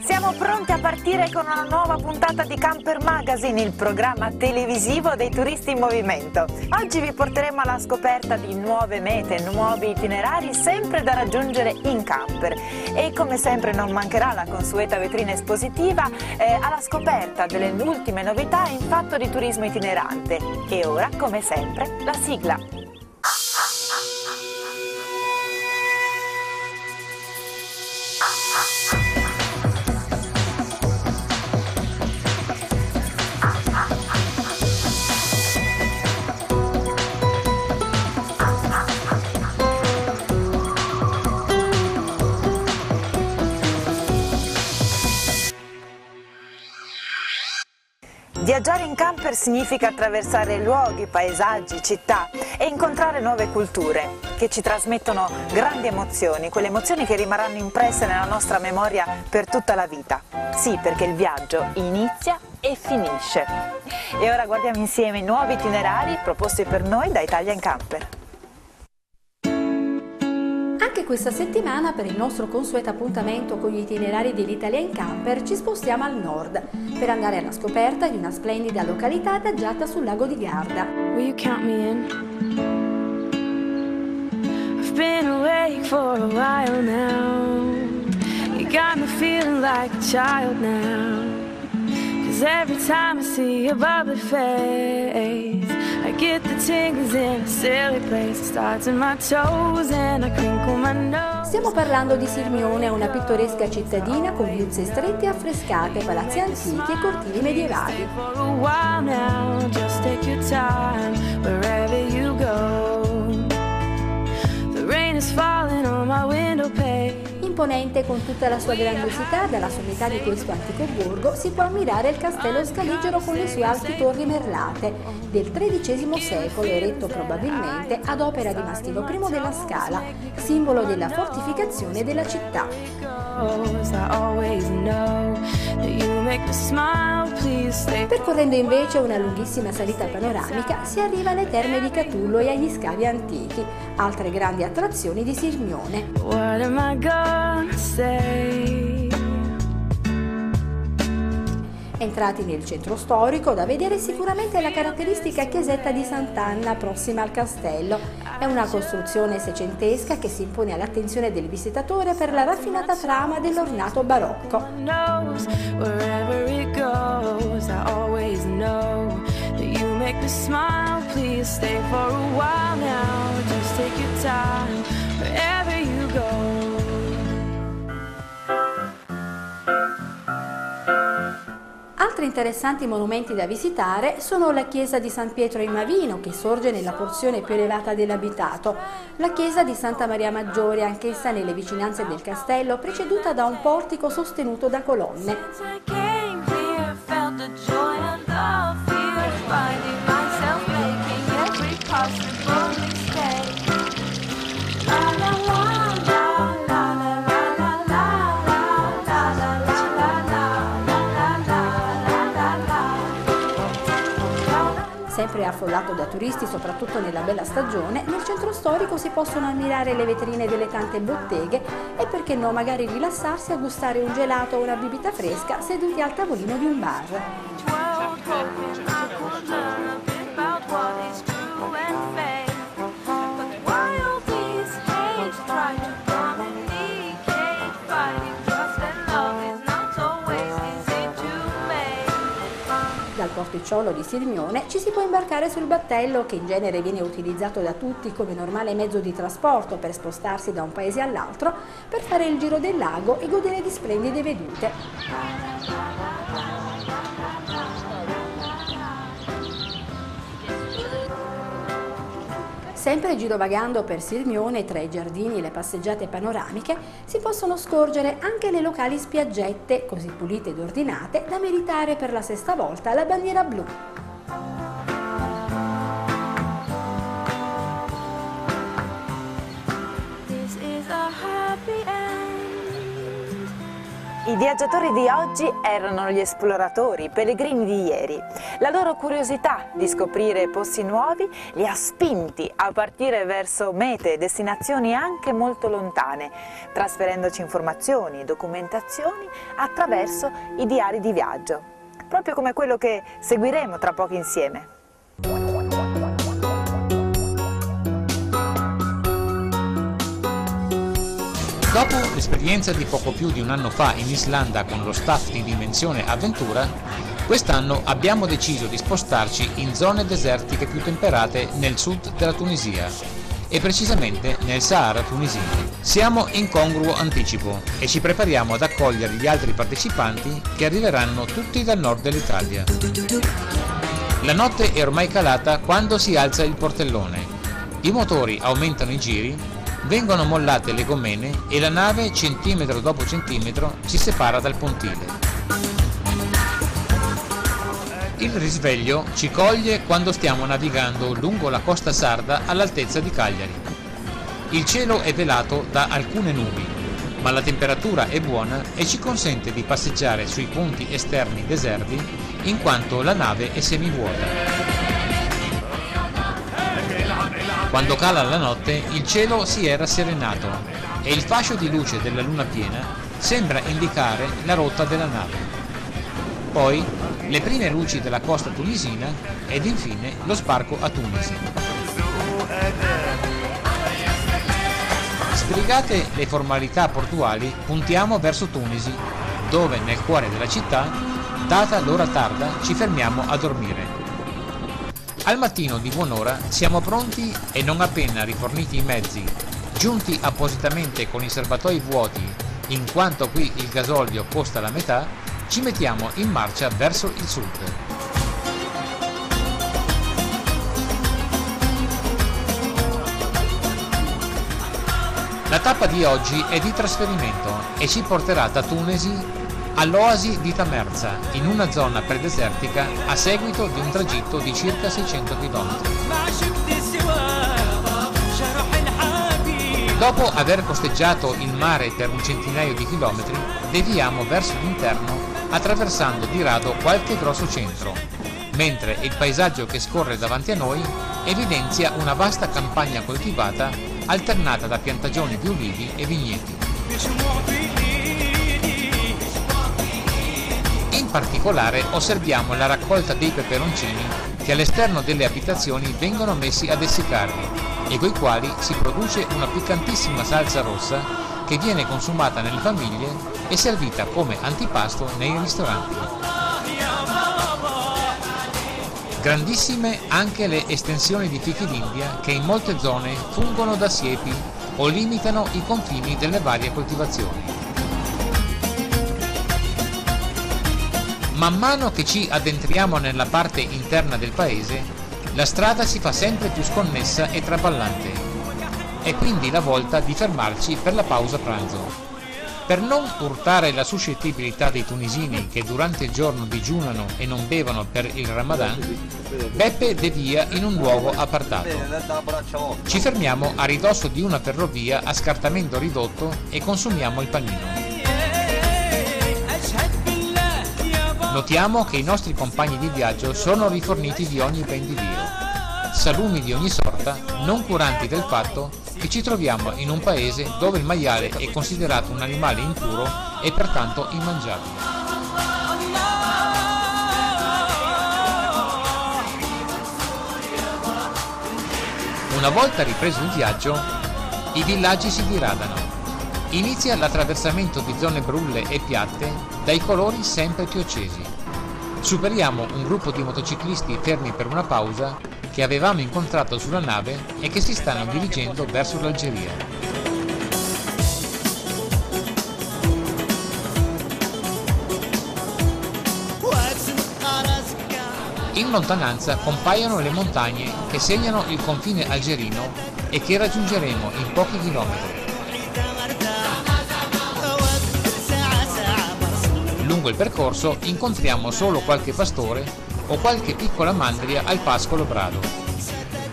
Siamo pronti a partire con una nuova puntata di Camper Magazine, il programma televisivo dei turisti in movimento. Oggi vi porteremo alla scoperta di nuove mete, nuovi itinerari sempre da raggiungere in camper. E come sempre non mancherà la consueta vetrina espositiva eh, alla scoperta delle ultime novità in fatto di turismo itinerante. E ora, come sempre, la sigla. Viaggiare in camper significa attraversare luoghi, paesaggi, città e incontrare nuove culture che ci trasmettono grandi emozioni, quelle emozioni che rimarranno impresse nella nostra memoria per tutta la vita. Sì, perché il viaggio inizia e finisce. E ora guardiamo insieme i nuovi itinerari proposti per noi da Italia in Camper. Anche questa settimana per il nostro consueto appuntamento con gli itinerari dell'Italia in Camper ci spostiamo al nord per andare alla scoperta di una splendida località adagiata sul lago di Garda. Will you count me in? I've been awake for a while now. You got me feeling like a child now. Cause every time I see your bubbly face, get the tingles in a silly place. Starts in my toes and I crinkle my nose. Stiamo parlando di Sirmione, una pittoresca cittadina con viuzze strette e affrescate, palazzi antichi e cortili medievali. Imponente con tutta la sua grandiosità, dalla sommità di questo antico borgo si può ammirare il castello scaligero con le sue alti torri merlate del XIII secolo, eretto probabilmente ad opera di Mastino I della Scala, simbolo della fortificazione della città. Percorrendo invece una lunghissima salita panoramica si arriva alle terme di Catullo e agli scavi antichi, altre grandi attrazioni di Sirmione. Entrati nel centro storico, da vedere sicuramente la caratteristica chiesetta di Sant'Anna prossima al castello. È una costruzione seicentesca che si impone all'attenzione del visitatore per la raffinata trama dell'ornato barocco. make Altri interessanti monumenti da visitare sono la chiesa di San Pietro in Mavino, che sorge nella porzione più elevata dell'abitato, la chiesa di Santa Maria Maggiore, anch'essa nelle vicinanze del castello, preceduta da un portico sostenuto da colonne. Affollato da turisti, soprattutto nella bella stagione, nel centro storico si possono ammirare le vetrine delle tante botteghe e perché no magari rilassarsi a gustare un gelato o una bibita fresca seduti al tavolino di un bar. Dal porticciolo di Sirmione ci si può imbarcare sul battello che in genere viene utilizzato da tutti come normale mezzo di trasporto per spostarsi da un paese all'altro per fare il giro del lago e godere di splendide vedute. Sempre girovagando per Sirmione tra i giardini e le passeggiate panoramiche si possono scorgere anche le locali spiaggette, così pulite ed ordinate da meritare per la sesta volta la bandiera blu. I viaggiatori di oggi erano gli esploratori, i pellegrini di ieri. La loro curiosità di scoprire posti nuovi li ha spinti a partire verso mete e destinazioni anche molto lontane, trasferendoci informazioni e documentazioni attraverso i diari di viaggio, proprio come quello che seguiremo tra poco insieme. Dopo l'esperienza di poco più di un anno fa in Islanda con lo staff di Dimensione Avventura, quest'anno abbiamo deciso di spostarci in zone desertiche più temperate nel sud della Tunisia e precisamente nel Sahara tunisino. Siamo in congruo anticipo e ci prepariamo ad accogliere gli altri partecipanti che arriveranno tutti dal nord dell'Italia. La notte è ormai calata quando si alza il portellone. I motori aumentano i giri vengono mollate le gomene e la nave centimetro dopo centimetro si separa dal pontile. Il risveglio ci coglie quando stiamo navigando lungo la costa sarda all'altezza di Cagliari. Il cielo è velato da alcune nubi, ma la temperatura è buona e ci consente di passeggiare sui ponti esterni deserti in quanto la nave è semivuota. Quando cala la notte il cielo si è rasserenato e il fascio di luce della luna piena sembra indicare la rotta della nave. Poi le prime luci della costa tunisina ed infine lo sbarco a Tunisi. Sbrigate le formalità portuali, puntiamo verso Tunisi, dove nel cuore della città, data l'ora tarda, ci fermiamo a dormire. Al mattino di buon'ora siamo pronti e non appena riforniti i mezzi, giunti appositamente con i serbatoi vuoti, in quanto qui il gasolio costa la metà, ci mettiamo in marcia verso il sud. La tappa di oggi è di trasferimento e ci porterà da Tunisi all'oasi di Tamerza, in una zona predesertica a seguito di un tragitto di circa 600 km. Dopo aver costeggiato il mare per un centinaio di chilometri, deviamo verso l'interno attraversando di rado qualche grosso centro, mentre il paesaggio che scorre davanti a noi evidenzia una vasta campagna coltivata alternata da piantagioni di ulivi e vigneti particolare osserviamo la raccolta dei peperoncini che all'esterno delle abitazioni vengono messi ad essiccarli e coi quali si produce una piccantissima salsa rossa che viene consumata nelle famiglie e servita come antipasto nei ristoranti. Grandissime anche le estensioni di fichi d'India che in molte zone fungono da siepi o limitano i confini delle varie coltivazioni. Man mano che ci addentriamo nella parte interna del paese, la strada si fa sempre più sconnessa e traballante. È quindi la volta di fermarci per la pausa pranzo. Per non urtare la suscettibilità dei tunisini che durante il giorno digiunano e non bevono per il Ramadan, Beppe devia in un luogo appartato. Ci fermiamo a ridosso di una ferrovia a scartamento ridotto e consumiamo il panino. Notiamo che i nostri compagni di viaggio sono riforniti di ogni ben di Dio, salumi di ogni sorta, non curanti del fatto che ci troviamo in un paese dove il maiale è considerato un animale impuro e pertanto immangiabile. Una volta ripreso il viaggio, i villaggi si diradano. Inizia l'attraversamento di zone brulle e piatte dai colori sempre più accesi. Superiamo un gruppo di motociclisti fermi per una pausa che avevamo incontrato sulla nave e che si stanno dirigendo verso l'Algeria. In lontananza compaiono le montagne che segnano il confine algerino e che raggiungeremo in pochi chilometri. Lungo il percorso incontriamo solo qualche pastore o qualche piccola mandria al pascolo brado.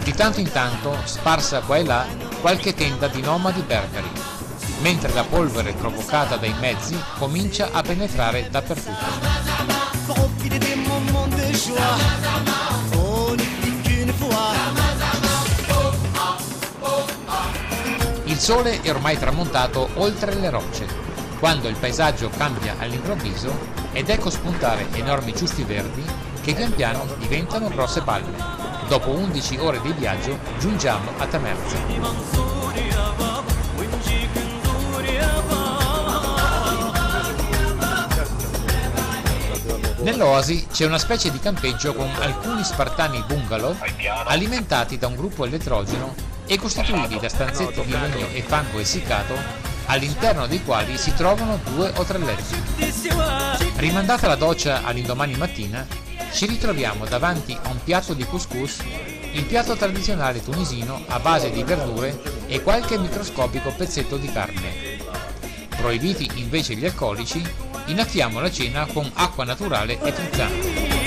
Di tanto in tanto, sparsa qua e là, qualche tenda di nomadi berberi. mentre la polvere provocata dai mezzi comincia a penetrare dappertutto. Il sole è ormai tramontato oltre le rocce, quando il paesaggio cambia all'improvviso ed ecco spuntare enormi ciuffi verdi che pian piano diventano grosse palme. Dopo 11 ore di viaggio giungiamo a Tamerza. Nell'oasi c'è una specie di campeggio con alcuni spartani bungalow alimentati da un gruppo elettrogeno e costituiti da stanzetti di legno e fango essiccato all'interno dei quali si trovano due o tre letti. Rimandata la doccia all'indomani mattina, ci ritroviamo davanti a un piatto di couscous, il piatto tradizionale tunisino a base di verdure e qualche microscopico pezzetto di carne. Proibiti invece gli alcolici, innaffiamo la cena con acqua naturale e frizzante.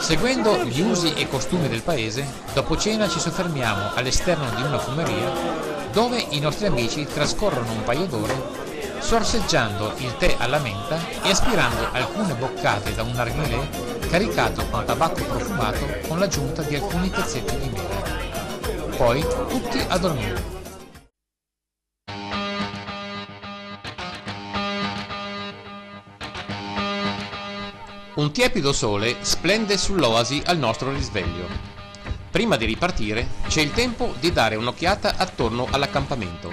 Seguendo gli usi e costumi del paese, dopo cena ci soffermiamo all'esterno di una fumeria dove i nostri amici trascorrono un paio d'ore sorseggiando il tè alla menta e aspirando alcune boccate da un narghilè caricato con tabacco profumato con l'aggiunta di alcuni pezzetti di miele. Poi tutti a dormire. Un tiepido sole splende sull'oasi al nostro risveglio. Prima di ripartire c'è il tempo di dare un'occhiata attorno all'accampamento.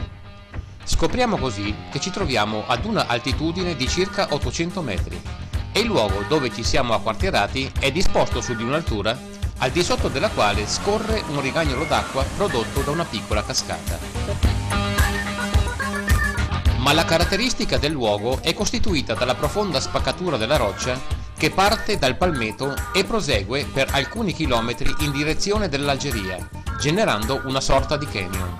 Scopriamo così che ci troviamo ad una altitudine di circa 800 metri e il luogo dove ci siamo acquartierati è disposto su di un'altura al di sotto della quale scorre un rigagnolo d'acqua prodotto da una piccola cascata. Ma la caratteristica del luogo è costituita dalla profonda spaccatura della roccia che parte dal Palmeto e prosegue per alcuni chilometri in direzione dell'Algeria, generando una sorta di canyon.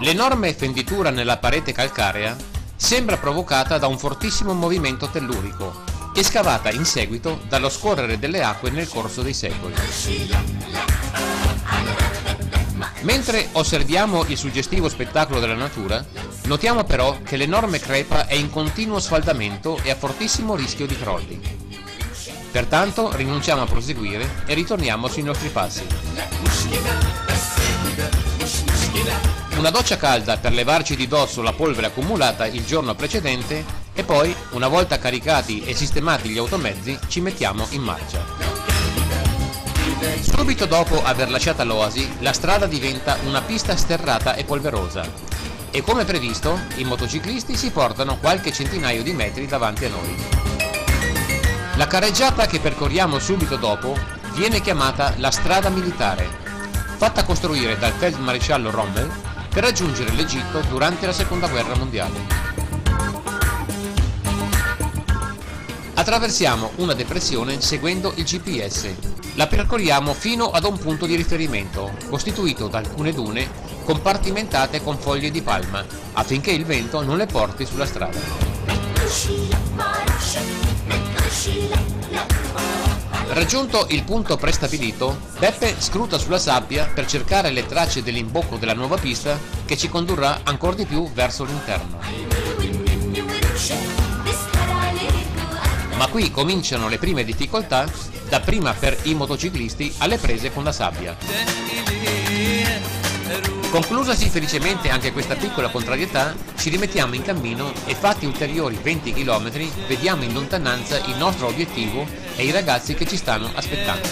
L'enorme fenditura nella parete calcarea sembra provocata da un fortissimo movimento tellurico e scavata in seguito dallo scorrere delle acque nel corso dei secoli. Mentre osserviamo il suggestivo spettacolo della natura, notiamo però che l'enorme crepa è in continuo sfaldamento e a fortissimo rischio di crolli. Pertanto rinunciamo a proseguire e ritorniamo sui nostri passi. Una doccia calda per levarci di dosso la polvere accumulata il giorno precedente e poi, una volta caricati e sistemati gli automezzi, ci mettiamo in marcia. Subito dopo aver lasciato l'oasi, la strada diventa una pista sterrata e polverosa e come previsto i motociclisti si portano qualche centinaio di metri davanti a noi. La carreggiata che percorriamo subito dopo viene chiamata la strada militare, fatta costruire dal feldmaresciallo Rommel per raggiungere l'Egitto durante la seconda guerra mondiale. Attraversiamo una depressione seguendo il GPS. La percorriamo fino ad un punto di riferimento, costituito da alcune dune compartimentate con foglie di palma, affinché il vento non le porti sulla strada. Raggiunto il punto prestabilito, Beppe scruta sulla sabbia per cercare le tracce dell'imbocco della nuova pista che ci condurrà ancora di più verso l'interno. Ma qui cominciano le prime difficoltà, dapprima per i motociclisti alle prese con la sabbia. Conclusasi felicemente anche questa piccola contrarietà, ci rimettiamo in cammino e fatti ulteriori 20 km vediamo in lontananza il nostro obiettivo e i ragazzi che ci stanno aspettando.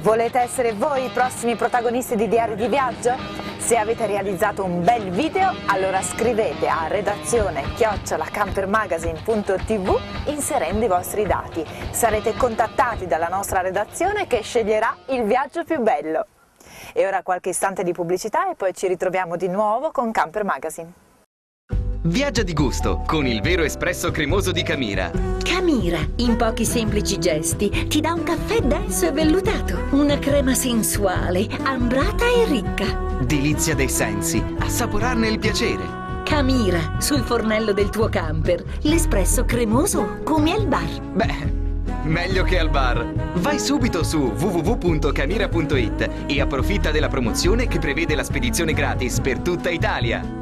Volete essere voi i prossimi protagonisti di Diario di Viaggio? Se avete realizzato un bel video, allora scrivete a redazione chiocciolacampermagazine.tv inserendo i vostri dati. Sarete contattati dalla nostra redazione che sceglierà il viaggio più bello. E ora qualche istante di pubblicità e poi ci ritroviamo di nuovo con Camper Magazine. Viaggia di gusto con il vero espresso cremoso di Camira. Camira, in pochi semplici gesti, ti dà un caffè denso e vellutato, una crema sensuale, ambrata e ricca. Delizia dei sensi, assaporarne il piacere. Camira, sul fornello del tuo camper, l'espresso cremoso come al bar. Beh, meglio che al bar. Vai subito su www.camira.it e approfitta della promozione che prevede la spedizione gratis per tutta Italia.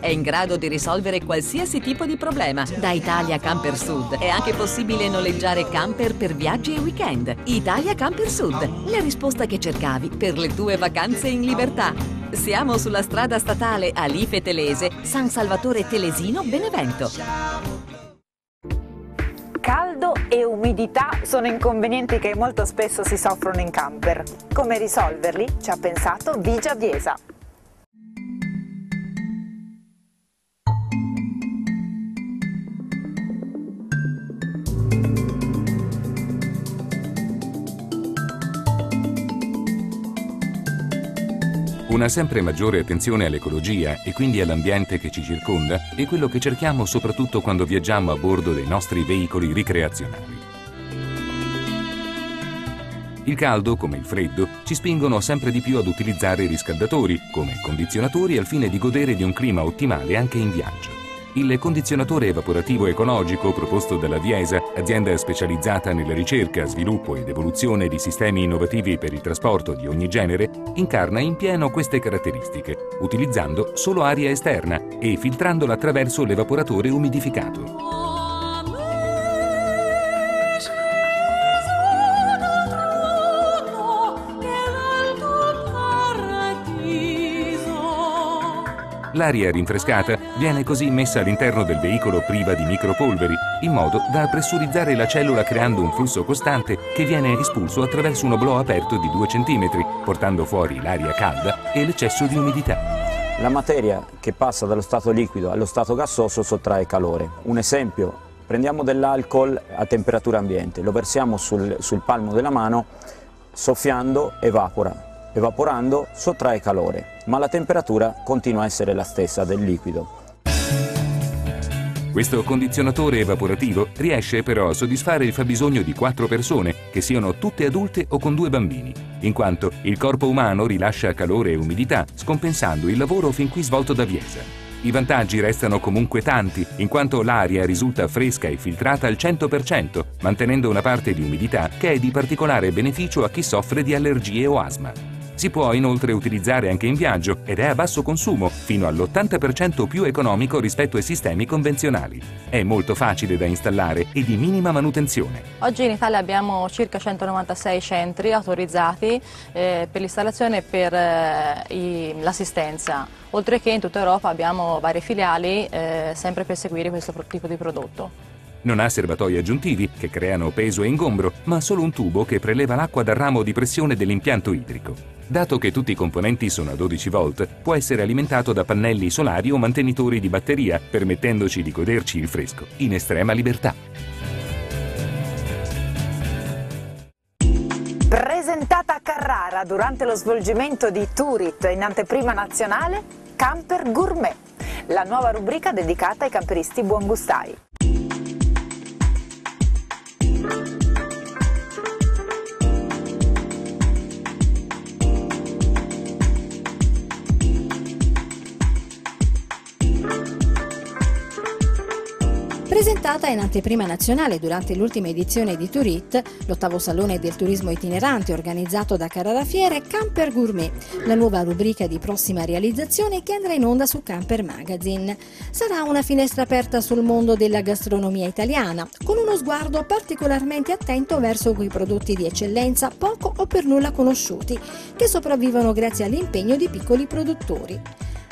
è in grado di risolvere qualsiasi tipo di problema. Da Italia Camper Sud è anche possibile noleggiare camper per viaggi e weekend. Italia Camper Sud, la risposta che cercavi per le tue vacanze in libertà. Siamo sulla strada statale Alife Telese, San Salvatore Telesino, Benevento. Caldo e umidità sono inconvenienti che molto spesso si soffrono in camper. Come risolverli? Ci ha pensato Vigia Biesa. Una sempre maggiore attenzione all'ecologia e quindi all'ambiente che ci circonda è quello che cerchiamo soprattutto quando viaggiamo a bordo dei nostri veicoli ricreazionali. Il caldo, come il freddo, ci spingono sempre di più ad utilizzare riscaldatori, come condizionatori al fine di godere di un clima ottimale anche in viaggio. Il condizionatore evaporativo ecologico proposto dalla Viesa, azienda specializzata nella ricerca, sviluppo ed evoluzione di sistemi innovativi per il trasporto di ogni genere, incarna in pieno queste caratteristiche, utilizzando solo aria esterna e filtrandola attraverso l'evaporatore umidificato. L'aria rinfrescata viene così messa all'interno del veicolo priva di micropolveri, in modo da pressurizzare la cellula creando un flusso costante che viene espulso attraverso un oblò aperto di 2 cm, portando fuori l'aria calda e l'eccesso di umidità. La materia che passa dallo stato liquido allo stato gassoso sottrae calore. Un esempio, prendiamo dell'alcol a temperatura ambiente, lo versiamo sul, sul palmo della mano, soffiando evapora Evaporando sottrae calore, ma la temperatura continua a essere la stessa del liquido. Questo condizionatore evaporativo riesce però a soddisfare il fabbisogno di quattro persone, che siano tutte adulte o con due bambini, in quanto il corpo umano rilascia calore e umidità, scompensando il lavoro fin qui svolto da Viesa. I vantaggi restano comunque tanti, in quanto l'aria risulta fresca e filtrata al 100%, mantenendo una parte di umidità che è di particolare beneficio a chi soffre di allergie o asma. Si può inoltre utilizzare anche in viaggio ed è a basso consumo, fino all'80% più economico rispetto ai sistemi convenzionali. È molto facile da installare e di minima manutenzione. Oggi in Italia abbiamo circa 196 centri autorizzati eh, per l'installazione e per eh, l'assistenza, oltre che in tutta Europa abbiamo varie filiali eh, sempre per seguire questo tipo di prodotto. Non ha serbatoi aggiuntivi che creano peso e ingombro, ma solo un tubo che preleva l'acqua dal ramo di pressione dell'impianto idrico. Dato che tutti i componenti sono a 12 volt, può essere alimentato da pannelli solari o mantenitori di batteria, permettendoci di goderci il fresco in estrema libertà. Presentata a Carrara durante lo svolgimento di Turit in anteprima nazionale, Camper Gourmet, la nuova rubrica dedicata ai camperisti buongustai. Presentata in anteprima nazionale durante l'ultima edizione di Turit, l'ottavo salone del turismo itinerante organizzato da Carrara Fiere, Camper Gourmet, la nuova rubrica di prossima realizzazione che andrà in onda su Camper Magazine. Sarà una finestra aperta sul mondo della gastronomia italiana, con uno sguardo particolarmente attento verso quei prodotti di eccellenza poco o per nulla conosciuti, che sopravvivono grazie all'impegno di piccoli produttori.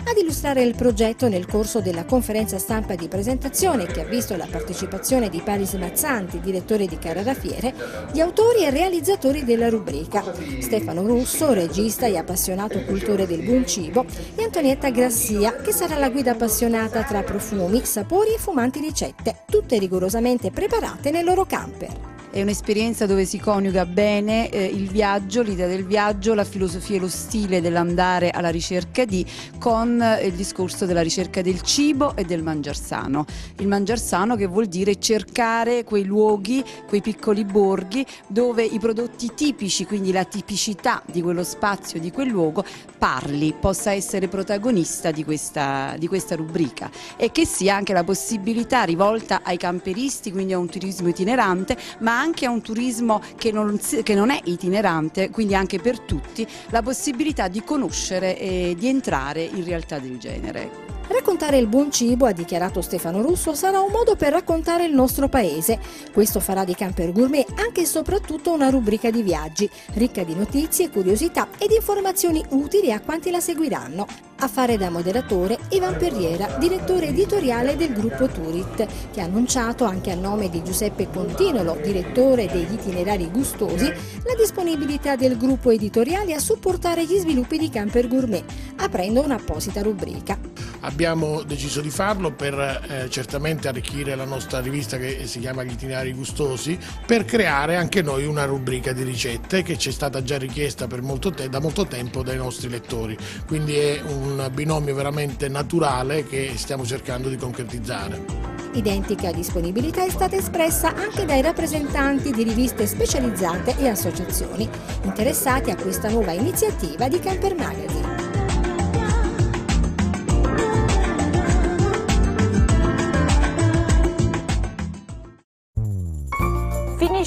Ad illustrare il progetto nel corso della conferenza stampa di presentazione che ha visto la partecipazione di Paris Mazzanti, direttore di Carrara Fiere, gli autori e realizzatori della rubrica, Stefano Russo, regista e appassionato cultore del buon cibo, e Antonietta Grassia, che sarà la guida appassionata tra profumi, sapori e fumanti ricette, tutte rigorosamente preparate nel loro camper. È un'esperienza dove si coniuga bene eh, il viaggio, l'idea del viaggio, la filosofia e lo stile dell'andare alla ricerca di, con eh, il discorso della ricerca del cibo e del mangiar sano. Il mangiar sano che vuol dire cercare quei luoghi, quei piccoli borghi dove i prodotti tipici, quindi la tipicità di quello spazio, di quel luogo, parli, possa essere protagonista di questa, di questa rubrica e che sia anche la possibilità rivolta ai camperisti, quindi a un turismo itinerante, ma anche a un turismo che non, che non, è itinerante, quindi anche per tutti, la possibilità di conoscere e di entrare in realtà del genere. Raccontare il buon cibo, ha dichiarato Stefano Russo, sarà un modo per raccontare il nostro paese. Questo farà di Camper Gourmet anche e soprattutto una rubrica di viaggi, ricca di notizie, curiosità ed informazioni utili a quanti la seguiranno. A fare da moderatore Ivan Perriera, direttore editoriale del gruppo Turit, che ha annunciato anche a nome di Giuseppe Continolo, direttore degli itinerari gustosi, la disponibilità del gruppo editoriale a supportare gli sviluppi di Camper Gourmet, aprendo un'apposita rubrica. Abbiamo deciso di farlo per eh, certamente arricchire la nostra rivista che si chiama Gli itinerari gustosi, per creare anche noi una rubrica di ricette che ci è stata già richiesta molto da molto tempo dai nostri lettori. Quindi è un binomio veramente naturale che stiamo cercando di concretizzare. Identica disponibilità è stata espressa anche dai rappresentanti di riviste specializzate e associazioni interessati a questa nuova iniziativa di Camper Magazine.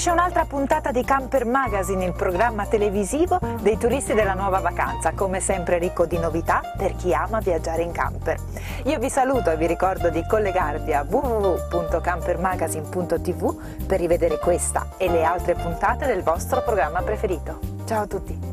Finisce un'altra puntata di Camper Magazine, il programma televisivo dei turisti della nuova vacanza, come sempre ricco di novità per chi ama viaggiare in camper. Io vi saluto e vi ricordo di collegarvi a www.campermagazine.tv per rivedere questa e le altre puntate del vostro programma preferito. Ciao a tutti!